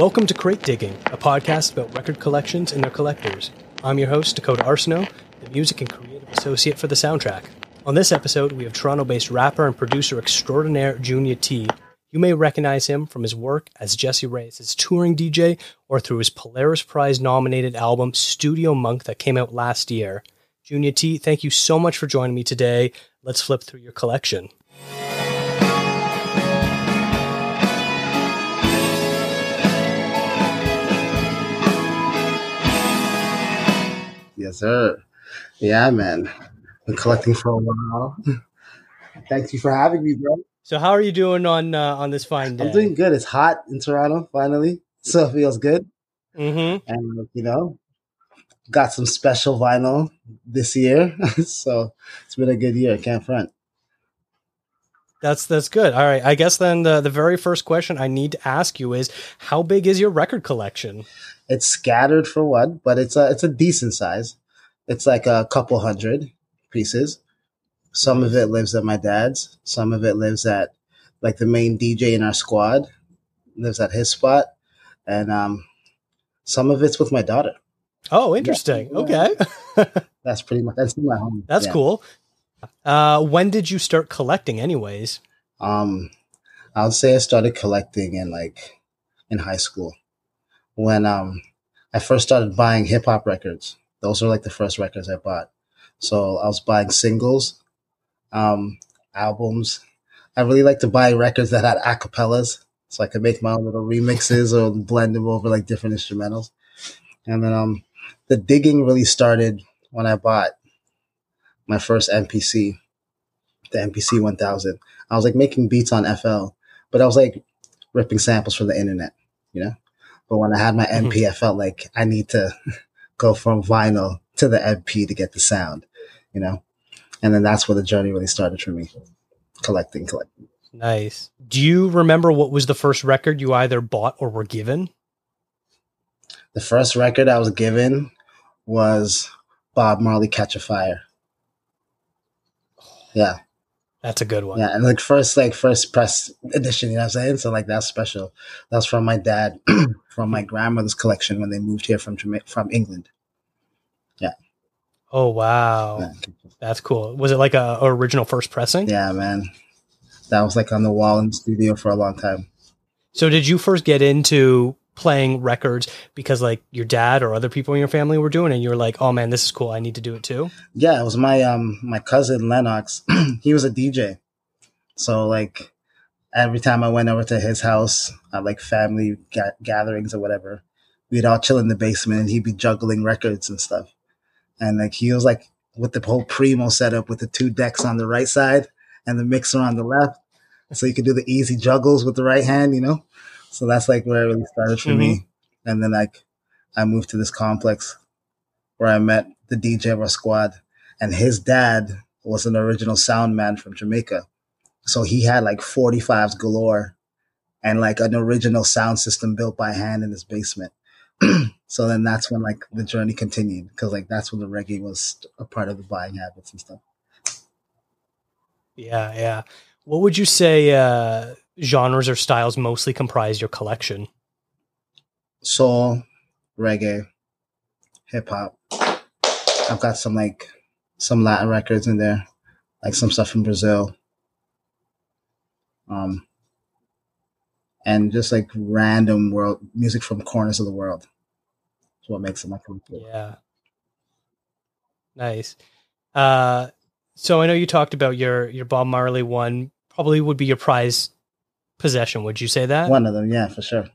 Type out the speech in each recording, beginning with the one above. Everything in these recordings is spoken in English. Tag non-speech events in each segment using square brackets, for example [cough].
Welcome to Crate Digging, a podcast about record collections and their collectors. I'm your host, Dakota Arsenault, the music and creative associate for the soundtrack. On this episode, we have Toronto based rapper and producer extraordinaire Junia-T. You may recognize him from his work as Jessie Reyez' touring DJ or through his Polaris Prize nominated album Studio Monk that came out last year. Junia-T, thank you so much for joining me today. Let's flip through your collection. Yes, sir. Yeah, man. Been collecting for a while. [laughs] Thank you for having me, bro. So, how are you doing on uh, on this fine day? I'm doing good. It's hot in Toronto, finally, so it feels good. Mm-hmm. And you know, got some special vinyl this year, [laughs] so it's been a good year. Can't front. That's that's good. All right. I guess then the the very first question I need to ask you is how big is your record collection? It's scattered for one, but it's a it's a decent size. It's like a couple hundred pieces. Some of it lives at my dad's. Some of it lives at like the main DJ in our squad lives at his spot, and um, some of it's with my daughter. Oh, interesting. Yeah. Okay. [laughs] that's pretty much that's my home. That's yeah. cool. Uh, when did you start collecting, anyways? Um, I would say I started collecting in like in high school when um I first started buying hip hop records. Those were like the first records I bought. So I was buying singles, um, albums. I really like to buy records that had acapellas, so I could make my own little remixes or blend them over like different instrumentals. And then um, the digging really started when I bought my first MPC, the MPC 1000. I was like making beats on FL, but I was like ripping samples from the internet, you know. But when I had my MP, mm-hmm. I felt like I need to [laughs] go from vinyl to the MP to get the sound, you know? And then that's where the journey really started for me collecting, collecting. Nice. Do you remember what was the first record you either bought or were given? The first record I was given was Bob Marley Catch a Fire. Yeah. That's a good one. Yeah, and like first like first press edition, you know what I'm saying? So like that's special. That's from my dad, [clears throat] from my grandmother's collection when they moved here from from England. Yeah. Oh wow, yeah. that's cool. Was it like a, a, original first pressing? Yeah, man. That was like on the wall in the studio for a long time. So did you first get into playing records because like your dad or other people in your family were doing it and you were like oh man this is cool. I need to do it too. Yeah it was my um my cousin lennox. [clears throat] He was a dj so like every time i went over to his house at like family ga- gatherings or whatever we'd all chill in the basement and he'd be juggling records and stuff. And like he was like with the whole primo setup with the two decks on the right side and the mixer on the left so you could do the easy juggles with the right hand you know so that's like where it really started for mm-hmm. me. And then like I moved to this complex where I met the DJ of our squad and his dad was an original sound man from Jamaica. So he had like 45s galore and like an original sound system built by hand in his basement. [clears throat] so then that's when like the journey continued because like that's when the reggae was a part of the buying habits and stuff. Yeah, yeah. What would you say uh, genres or styles mostly comprise your collection? Soul, reggae, hip hop. I've got some like some Latin records in there, like some stuff from Brazil. Um, and just like random world music from corners of the world. That's what makes it my collection. Yeah. Nice. Uh, so I know you talked about your your Bob Marley one. Probably would be your prize possession. Would you say that? One of them, yeah, for sure.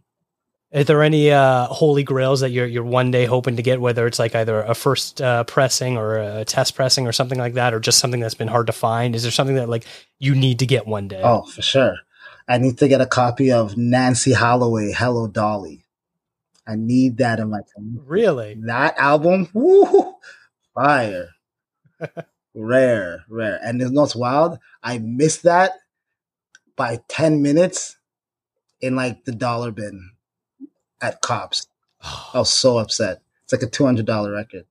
Are there any uh, holy grails that you're you're one day hoping to get? Whether it's like either a first uh, pressing or a test pressing or something like that, or just something that's been hard to find? Is there something that like you need to get one day? Oh, for sure. I need to get a copy of Nancy Holloway, "Hello Dolly." I need that in my really that album. Woo, fire, [laughs] rare, rare. And you know what's wild? I missed that by 10 minutes in like the dollar bin at Kops. [sighs] I was so upset. It's like a $200 record.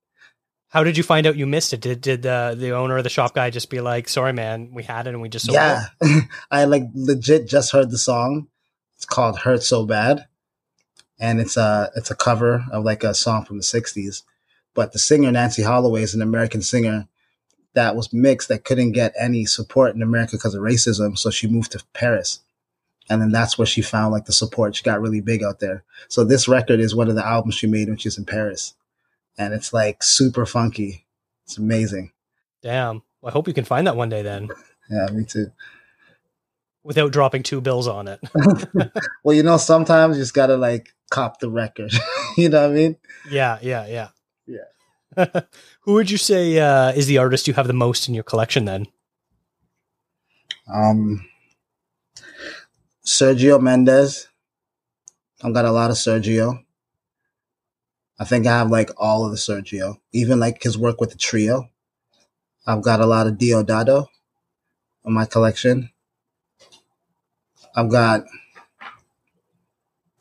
How did you find out you missed it? Did did uh, the owner of the shop guy just be like, "Sorry, man, we had it and we just sold yeah. [laughs] I like legit just heard the song. It's called "Hurt So Bad," and it's a it's a cover of like a song from the '60s. But the singer Nancy Holloway is an American singer that was mixed that couldn't get any support in America because of racism, so she moved to Paris. And then that's where she found like the support. She got really big out there. So this record is one of the albums she made when she was in Paris. And it's like super funky. It's amazing. Damn. Well, I hope you can find that one day then. [laughs] Yeah, me too. Without dropping two bills on it. [laughs] [laughs] well, you know, sometimes you just gotta like cop the record. you know what I mean? Yeah, yeah, yeah. [laughs] Who would you say uh, is the artist you have the most in your collection then? Um Sergio Mendes. I've got a lot of Sergio. I think I have like all of the Sergio, even like his work with the trio. I've got a lot of Deodato in my collection. I've got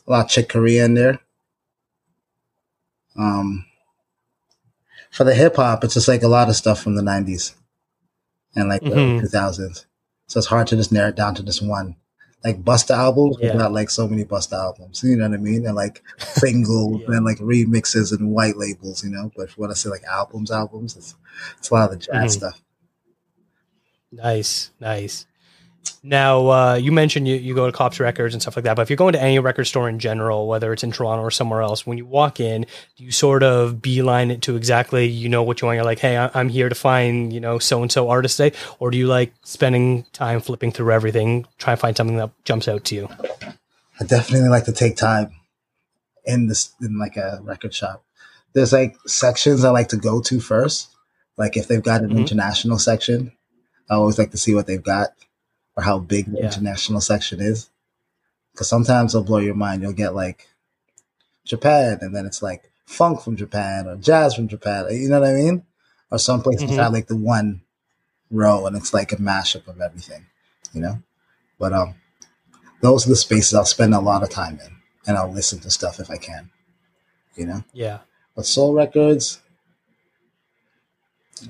a lot of Chick Corea in there. Um, for the hip hop, it's just like a lot of stuff from the 90s and like the Mhm. 2000s. So it's hard to just narrow it down to just one. Like Busta albums, Yeah. got like so many Busta albums. You know what I mean? And like singles [laughs] Yeah. and like remixes and white labels, you know. But if you want to say like albums, albums, it's, it's a lot of the jazz Mhm. stuff. Nice, nice. Now, uh, you mentioned you, you go to Kops Records and stuff like that, but if you're going to any record store in general, whether it's in Toronto or somewhere else, when you walk in, do you sort of beeline it to exactly, you know, what you want? You're like, hey, I'm here to find, you know, so and so artist today. Or do you like spending time flipping through everything, try and find something that jumps out to you? I definitely like to take time in this in like a record shop. There's like sections I like to go to first. Like if they've got an Mhm. international section, I always like to see what they've got or how big the Yeah. international section is. Because sometimes it'll blow your mind. You'll get like Japan, and then it's like funk from Japan or jazz from Japan. You know what I mean? Or some places Mhm. have like the one row, and it's like a mashup of everything. You know, but um, those are the spaces I'll spend a lot of time in, and I'll listen to stuff if I can. You know, Yeah. but soul records,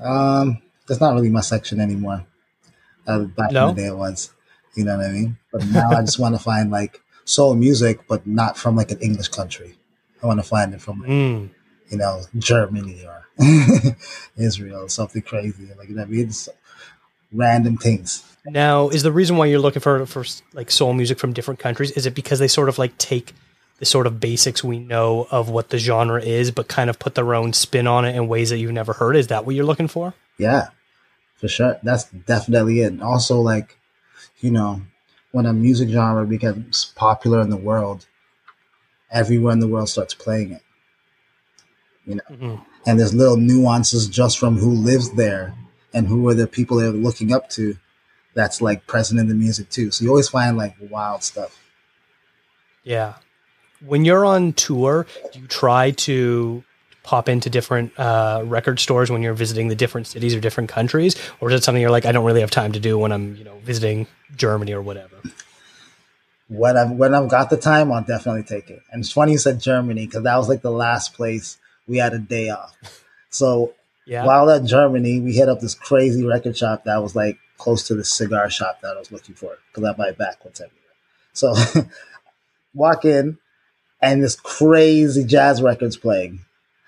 um, that's not really my section anymore. Uh, back No? in the day, it was. You know what I mean? But now I just want to find like soul music, but not from like an English country. I want to find it from like, Mm. you know Germany or [laughs] Israel, something crazy. Like you know, what I mean? Just random things. Now, is the reason why you're looking for for like soul music from different countries is it because they sort of like take the sort of basics we know of what the genre is, but kind of put their own spin on it in ways that you've never heard? Is that what you're looking for? Yeah, for sure. That's definitely it. And also, like, you know, when a music genre becomes popular in the world, everywhere in the world starts playing it. hmm And there's little nuances just from who lives there and who are the people they're looking up to that's like present in the music too. So you always find like wild stuff. Yeah. When you're on tour, do you try to pop into different uh, record stores when you're visiting the different cities or different countries, or is it something you're like, I don't really have time to do when I'm, you know, visiting Germany or whatever? When I've when I've got the time, I'll definitely take it. And it's funny you said Germany because that was like the last place we had a day off. So Yeah. While at Germany, we hit up this crazy record shop that was like close to the cigar shop that I was looking for because I buy back Backwoods everywhere. So [laughs] walk in, and this crazy jazz records playing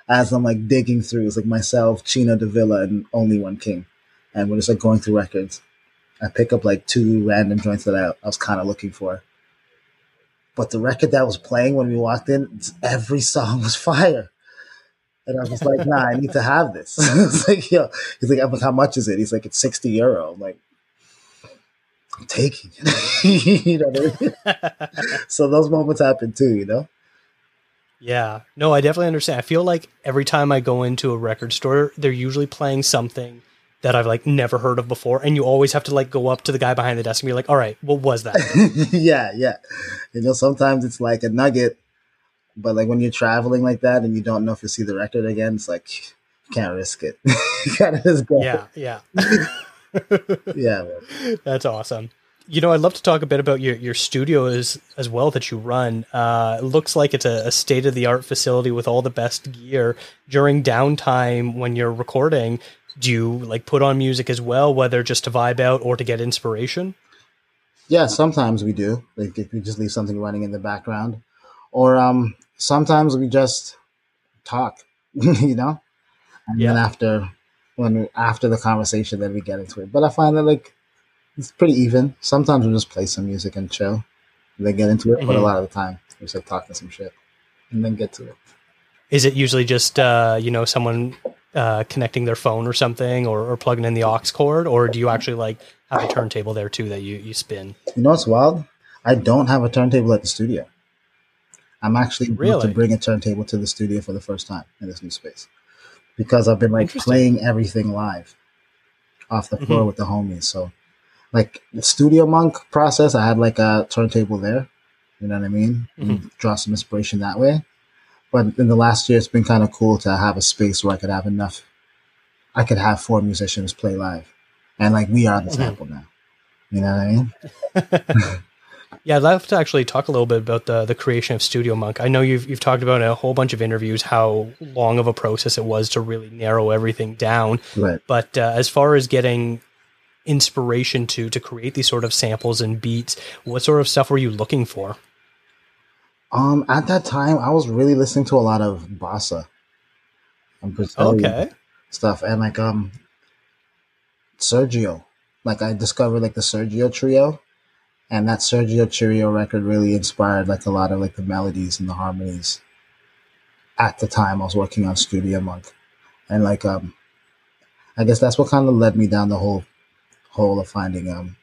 as I'm like digging through. It's like myself, Chino Davila, and Only One King, and we're just like going through records. I pick up like two random joints that I, I was kind of looking for. But the record that was playing when we walked in, every song was [laughs] fire. And I was like, nah, I need to have this. [laughs] it's like, yo, he's like, how much is it? He's like, it's 60 euro. I'm like, I'm taking it. [laughs] you know what I mean? So those moments happen too, you know? Yeah. No, I definitely understand. I feel like every time I go into a record store, they're usually playing something that I've like never heard of before. And you always have to like go up to the guy behind the desk and be like, all right, what was that? [laughs] yeah, yeah. You know, sometimes it's like a nugget, but like when you're traveling like that and you don't know if you see the record again, it's like, you can't risk it. [laughs] you gotta just go. yeah. Yeah. [laughs] Yeah, man. That's awesome. You know, I'd love to talk a bit about your, your studio as, as well that you run. Uh, it looks like it's a, a state of the art facility with all the best gear. During downtime when you're recording, do you like put on music as well, whether just to vibe out or to get inspiration? Yeah, sometimes we do. Like if we just leave something running in the background. Or um sometimes we just talk, [laughs] you know, and Yeah. then after when after the conversation, then we get into it. But I find that like it's pretty even. Sometimes we just play some music and chill, and then get into it. But a Mhm. lot of the time, we just like talking some shit and then get to it. Is it usually just uh, you know someone uh, connecting their phone or something, or, or plugging in the aux cord, or do you actually like have a turntable there too that you you spin? You know what's wild? I don't have a turntable at the studio. I'm actually Really? to bring a turntable to the studio for the first time in this new space because I've been like playing everything live off the floor Mhm. with the homies. So, like the Studio Monk process, I had like a turntable there. You know what I mean? And draw some inspiration that way. But in the last year, it's been kind of cool to have a space where I could have enough. I could have four musicians play live, and like we are the Mhm. sample now. You know what I mean? [laughs] Yeah, I'd love to actually talk a little bit about the the creation of Studio Monk. I know you've you've talked about in a whole bunch of interviews how long of a process it was to really narrow everything down. Right. But uh, as far as getting inspiration to to create these sort of samples and beats, what sort of stuff were you looking for? Um, at that time, I was really listening to a lot of bossa and Brazilian Okay. stuff, and like um, Sergio. Like I discovered like the Sergio trio, and that Sergio trio record really inspired like a lot of like the melodies and the harmonies. At the time, I was working on Studio Monk, and like um, I guess that's what kind of led me down the whole hole of finding um,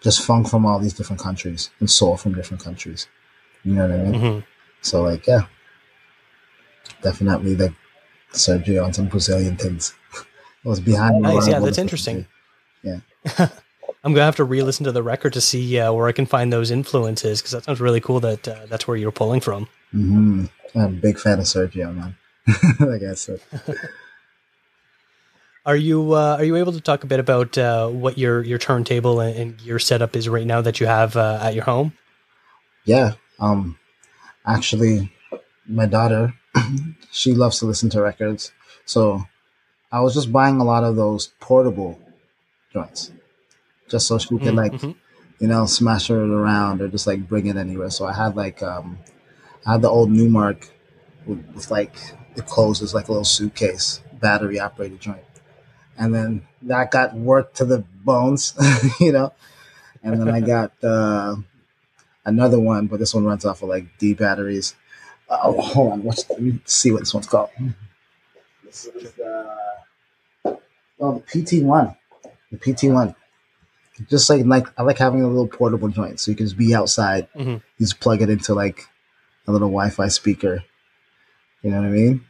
just funk from all these different countries and soul from different countries. You know what I mean? hmm So like, yeah, definitely like Sergio on some Brazilian things. [laughs] it was behind. the Nice, yeah, that's interesting. Yeah. [laughs] I'm gonna have to re-listen to the record to see uh, where I can find those influences because that sounds really cool. That uh, that's where you're pulling from. Mhm. I'm a big fan of Sergio, man. [laughs] like I said, Are you uh, are you able to talk a bit about uh, what your your turntable and, and gear setup is right now that you have uh, at your home? yeah. Um, actually, my daughter, [clears throat] she loves to listen to records, so I was just buying a lot of those portable joints, just so she can like Mhm. you know, smash it around or just like bring it anywhere. So I had like um I had the old Numark with, with like it closes like a little suitcase, battery operated joint. And then that got worked to the bones, [laughs] you know. And then I got uh another one, but this one runs off of like D batteries. Oh, hold on, what's let me see what this one's called. This is the oh the PT one. The PT one just like like I like having a little portable joint, so you can just be outside. Mhm. You just plug it into like a little Wi-Fi speaker. You know what I mean?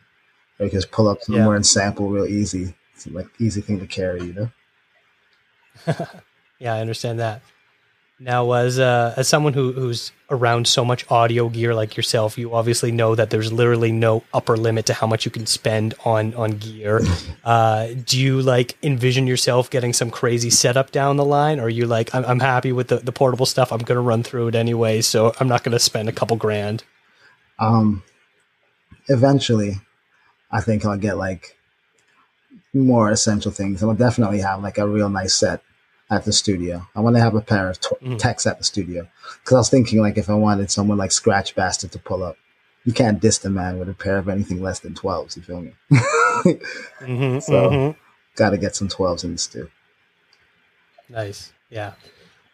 Or you can just pull up somewhere Yeah. and sample real easy. It's like easy thing to carry, you know. [laughs] Yeah, I understand that. Now, as uh, as someone who, who's around so much audio gear like yourself, you obviously know that there's literally no upper limit to how much you can spend on on gear. [laughs] Uh, do you like envision yourself getting some crazy setup down the line, or are you like, I'm, I'm happy with the, the portable stuff. I'm going to run through it anyway, so I'm not going to spend a couple grand. Um, eventually, I think I'll get like more essential things. I'll definitely have like a real nice set at the studio. I want to have a pair of t- Mhm. techs at the studio because I was thinking like if I wanted someone like Scratch Bastid to pull up, you can't diss the man with a pair of anything less than twelves. You feel me? [laughs] hmm So- Got to get some twelves in the stew. Nice. Yeah.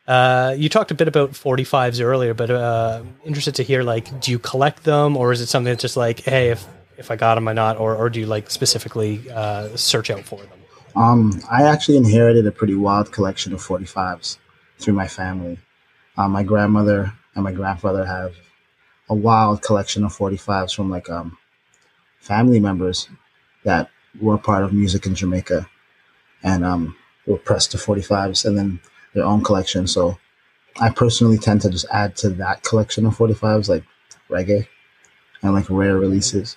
Uh, you talked a bit about 45s earlier, but uh, interested to hear like, do you collect them, or is it something that's just like, hey, if if I got them or not, or or do you like specifically uh, search out for them? Um, I actually inherited a pretty wild collection of 45s through my family. Um, my grandmother and my grandfather have a wild collection of 45s from like um, family members that were part of music in Jamaica and um, were pressed to 45s and then their own collection. So I personally tend to just add to that collection of 45s like reggae and like rare releases.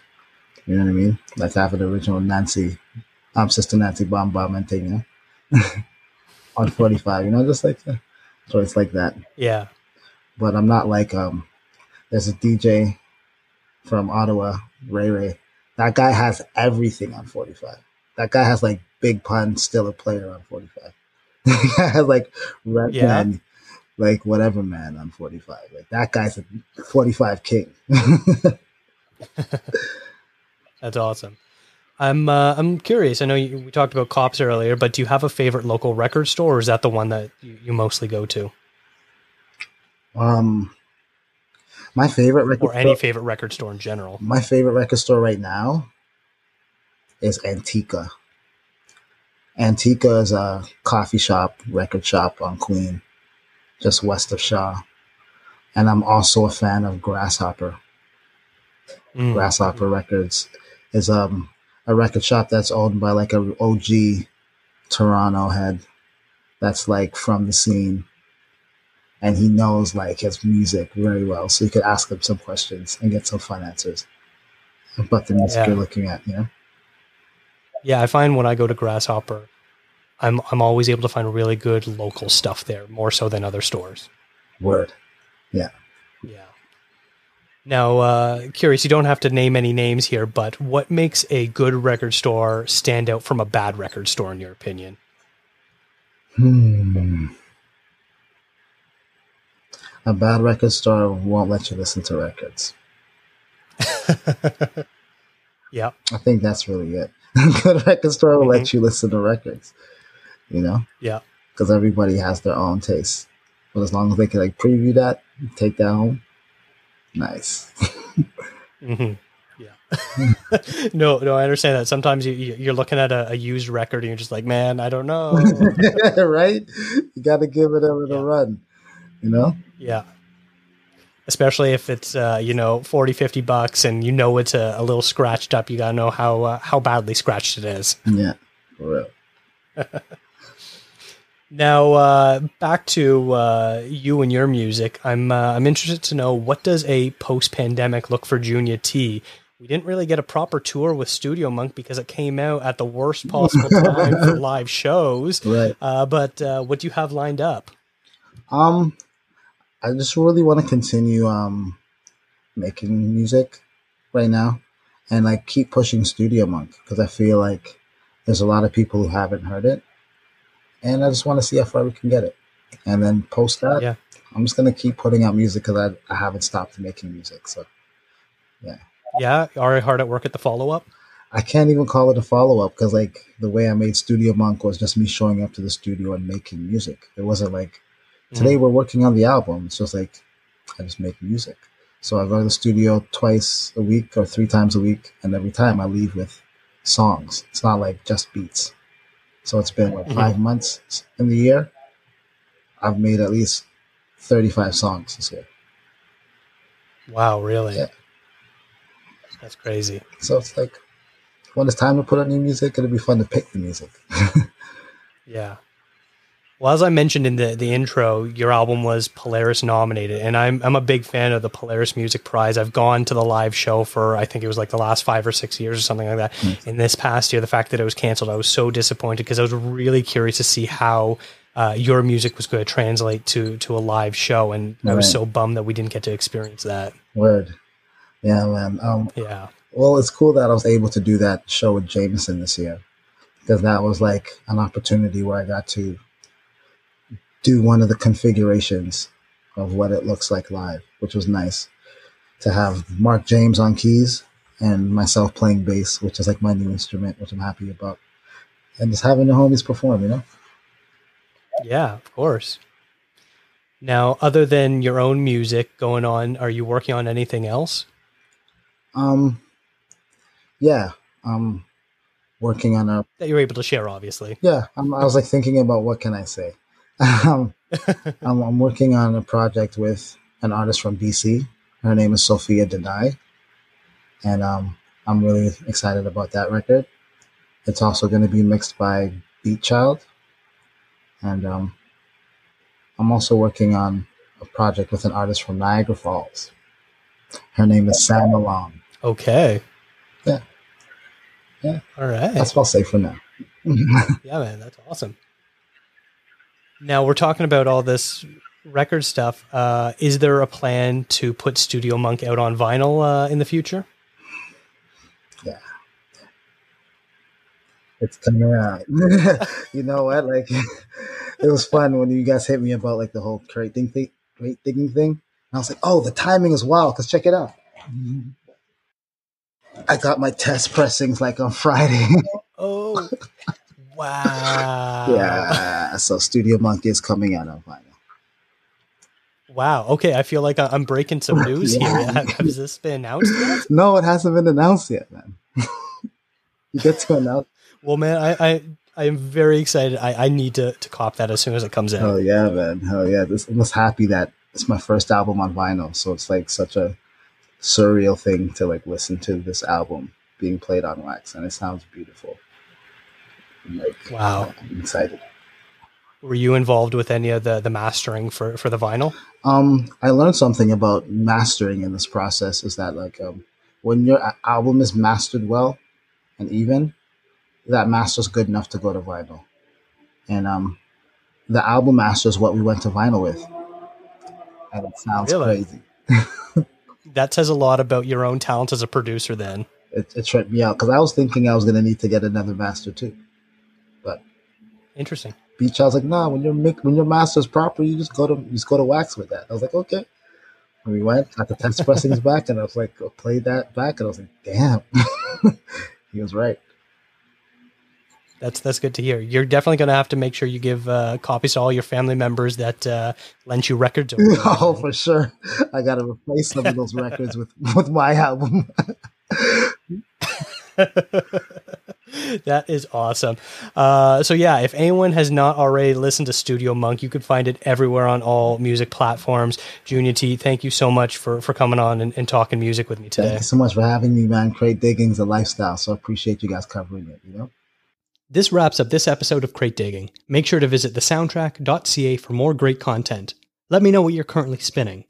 You know what I mean? Like I have an original Nancy um, Sister Nancy Bam Bam and thing, you know? [laughs] on 45, you know, just like that. So it's like that. Yeah. But I'm not like, um, there's a DJ from Ottawa, Ray Ray. That guy has everything on 45. That guy has like Big Pun, still a player on 45. [laughs] that guy has like Red Yeah. Man, like whatever man on 45. Like that guy's a 45 king. [laughs] That's awesome. I'm uh, I'm curious. I know you, we talked about Kops earlier, but do you have a favorite local record store, or is that the one that you, you mostly go to, Um, my favorite record or any store, favorite record store in general? my favorite record store right now is Antikka. Antikka is a coffee shop, record shop on Queen, just west of Shaw. And I'm also a fan of Grasshopper. Mm. Grasshopper Records is um a record shop that's owned by like a OG Toronto head that's like from the scene. And he knows like his music very well. So you could ask him some questions and get some fun answers about the music Yeah. you're looking at, you know? Yeah, I find when I go to Grasshopper, I'm I'm always able to find really good local stuff there, more so than other stores. Word. Yeah. Yeah. Now, uh, curious, you don't have to name any names here, but what makes a good record store stand out from a bad record store, in your opinion? Hmm. A bad record store won't let you listen to records. [laughs] yeah. I think that's really it. [laughs] A good record store will let you listen to records, you know? Yeah. Because everybody has their own taste. But as long as they can like preview that, take that home, nice. mm-hmm. Yeah. [laughs] no, no, I understand that. Sometimes you, you- you're looking at a, a used record and you're just like, man, I don't know. [laughs] right? You got to give it a, Yeah. a run, you know? yeah. Especially if it's, uh, you know, 40, 50 bucks and you know it's a, a little scratched up. You got to know how, uh, how badly scratched it is. Yeah, for real. [laughs] Now, uh, back to uh, you and your music. I'm uh, I'm interested to know what does a post-pandemic look for Junia-T. We didn't really get a proper tour with Studio Monk because it came out at the worst [laughs] possible time for live shows. Right. Uh, but uh, what do you have lined up? Um, I just really want to continue um making music right now, and like keep pushing Studio Monk because I feel like there's a lot of people who haven't heard it, and I just want to see how far we can get it. And then post that, Yeah. I'm just gonna keep putting out music because I, I haven't stopped making music. So Yeah, yeah. are you hard at work at the follow-up? I can't even call it a follow up because like the way I made Studio Monk was just me showing up to the studio and making music. It wasn't like today mm. we're working on the album. It's just like I just make music. So I go to the studio twice a week or three times a week, and every time I leave with songs. It's not like just beats. So it's been what, Mhm. five months in the year. I've made at least thirty-five songs this year. Wow, really? Yeah. That's crazy. So it's like when it's time to put out new music, it'll be fun to pick the music. [laughs] Yeah. Well, as I mentioned in the, the intro, your album was Polaris nominated, and I'm I'm a big fan of the Polaris Music Prize. I've gone to the live show for I think it was like the last five or six years or something like that. In this past year, the fact that it was canceled, I was so disappointed because I was really curious to see how uh, your music was going to translate to to a live show, and I was so bummed that we didn't get to experience that. Word. Yeah, man. Um, Yeah, well, it's cool that I was able to do that show with Jameson this year because that was like an opportunity where I got to do one of the configurations of what it looks like live, which was nice to have Mark James on keys and myself playing bass, which is like my new instrument, which I'm happy about, and just having the homies perform, you know. yeah, of course. Now, other than your own music going on, are you working on anything else? Um, yeah, I'm working on a That you're able to share, obviously. Yeah, I'm, I was like thinking about what can I say. Um, I'm, I'm working on a project with an artist from BC. Her name is Sophia Denai, and um, I'm really excited about that record. It's also going to be mixed by Beat Child, and um, I'm also working on a project with an artist from Niagara Falls. Her name is Sam Malone. Okay. Yeah. Yeah. All right. That's what I'll say for now. [laughs] yeah, man, that's awesome. Now we're talking about all this record stuff. Uh, is there a plan to put Studio Monk out on vinyl uh, in the future? Yeah, it's coming around. [laughs] you know what? Like, [laughs] it was fun when you guys hit me about like the whole crate thing, thing crate digging thing. And I was like, oh, the timing is wild. Cause check it out. I got my test pressings like on Friday. [laughs] oh, wow. yeah. So Studio Monkey is coming out on vinyl. Wow. Okay, I feel like I'm breaking some [laughs] news yeah. here. [laughs] Has this been announced yet? [laughs] No, it hasn't been announced yet, man. you get to announce. Well, man, I, I I am very excited. I, I need to, to cop that as soon as it comes out. Oh yeah, man. Hell yeah. This, I'm just happy that it's my first album on vinyl. So it's like such a surreal thing to like listen to this album being played on wax and it sounds beautiful. Like, wow. I'm excited. Were you involved with any of the, the mastering for, for the vinyl? Um, I learned something about mastering in this process is that like um, when your album is mastered well and even, that master's good enough to go to vinyl. And um, the album master is what we went to vinyl with. And it sounds really? crazy. [laughs] that says a lot about your own talent as a producer then. It, it tripped me out because I was thinking I was going to need to get another master too. Interesting. Beach, I was like, nah. When your when your master's proper, you just go to you just go to wax with that. I was like, okay. And we went, got the test pressings back, and I was like, played that back, and I was like, damn, [laughs] he was right. That's that's good to hear. You're definitely going to have to make sure you give uh, copies to all your family members that uh, lent you records. [laughs] oh, for sure. I got to replace some of those records with with my album. [laughs] that is awesome. Uh, so yeah, if anyone has not already listened to Studio Monk, you could find it everywhere on all music platforms. Junia-T, thank you so much for for coming on and, and talking music with me today. Thank you so much for having me, man. Crate digging's a lifestyle, so I appreciate you guys covering it. You know. This wraps up this episode of Crate Digging. Make sure to visit thesoundtrack.ca for more great content. Let me know what you're currently spinning.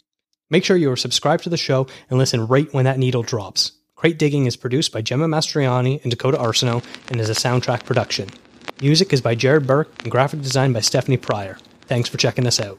Make sure you are subscribed to the show and listen right when that needle drops. Crate Digging is produced by Gemma Mastriani and Dakota Arsenault and is a soundtrack production. Music is by Jared Burke and graphic design by Stephanie Pryor. Thanks for checking us out.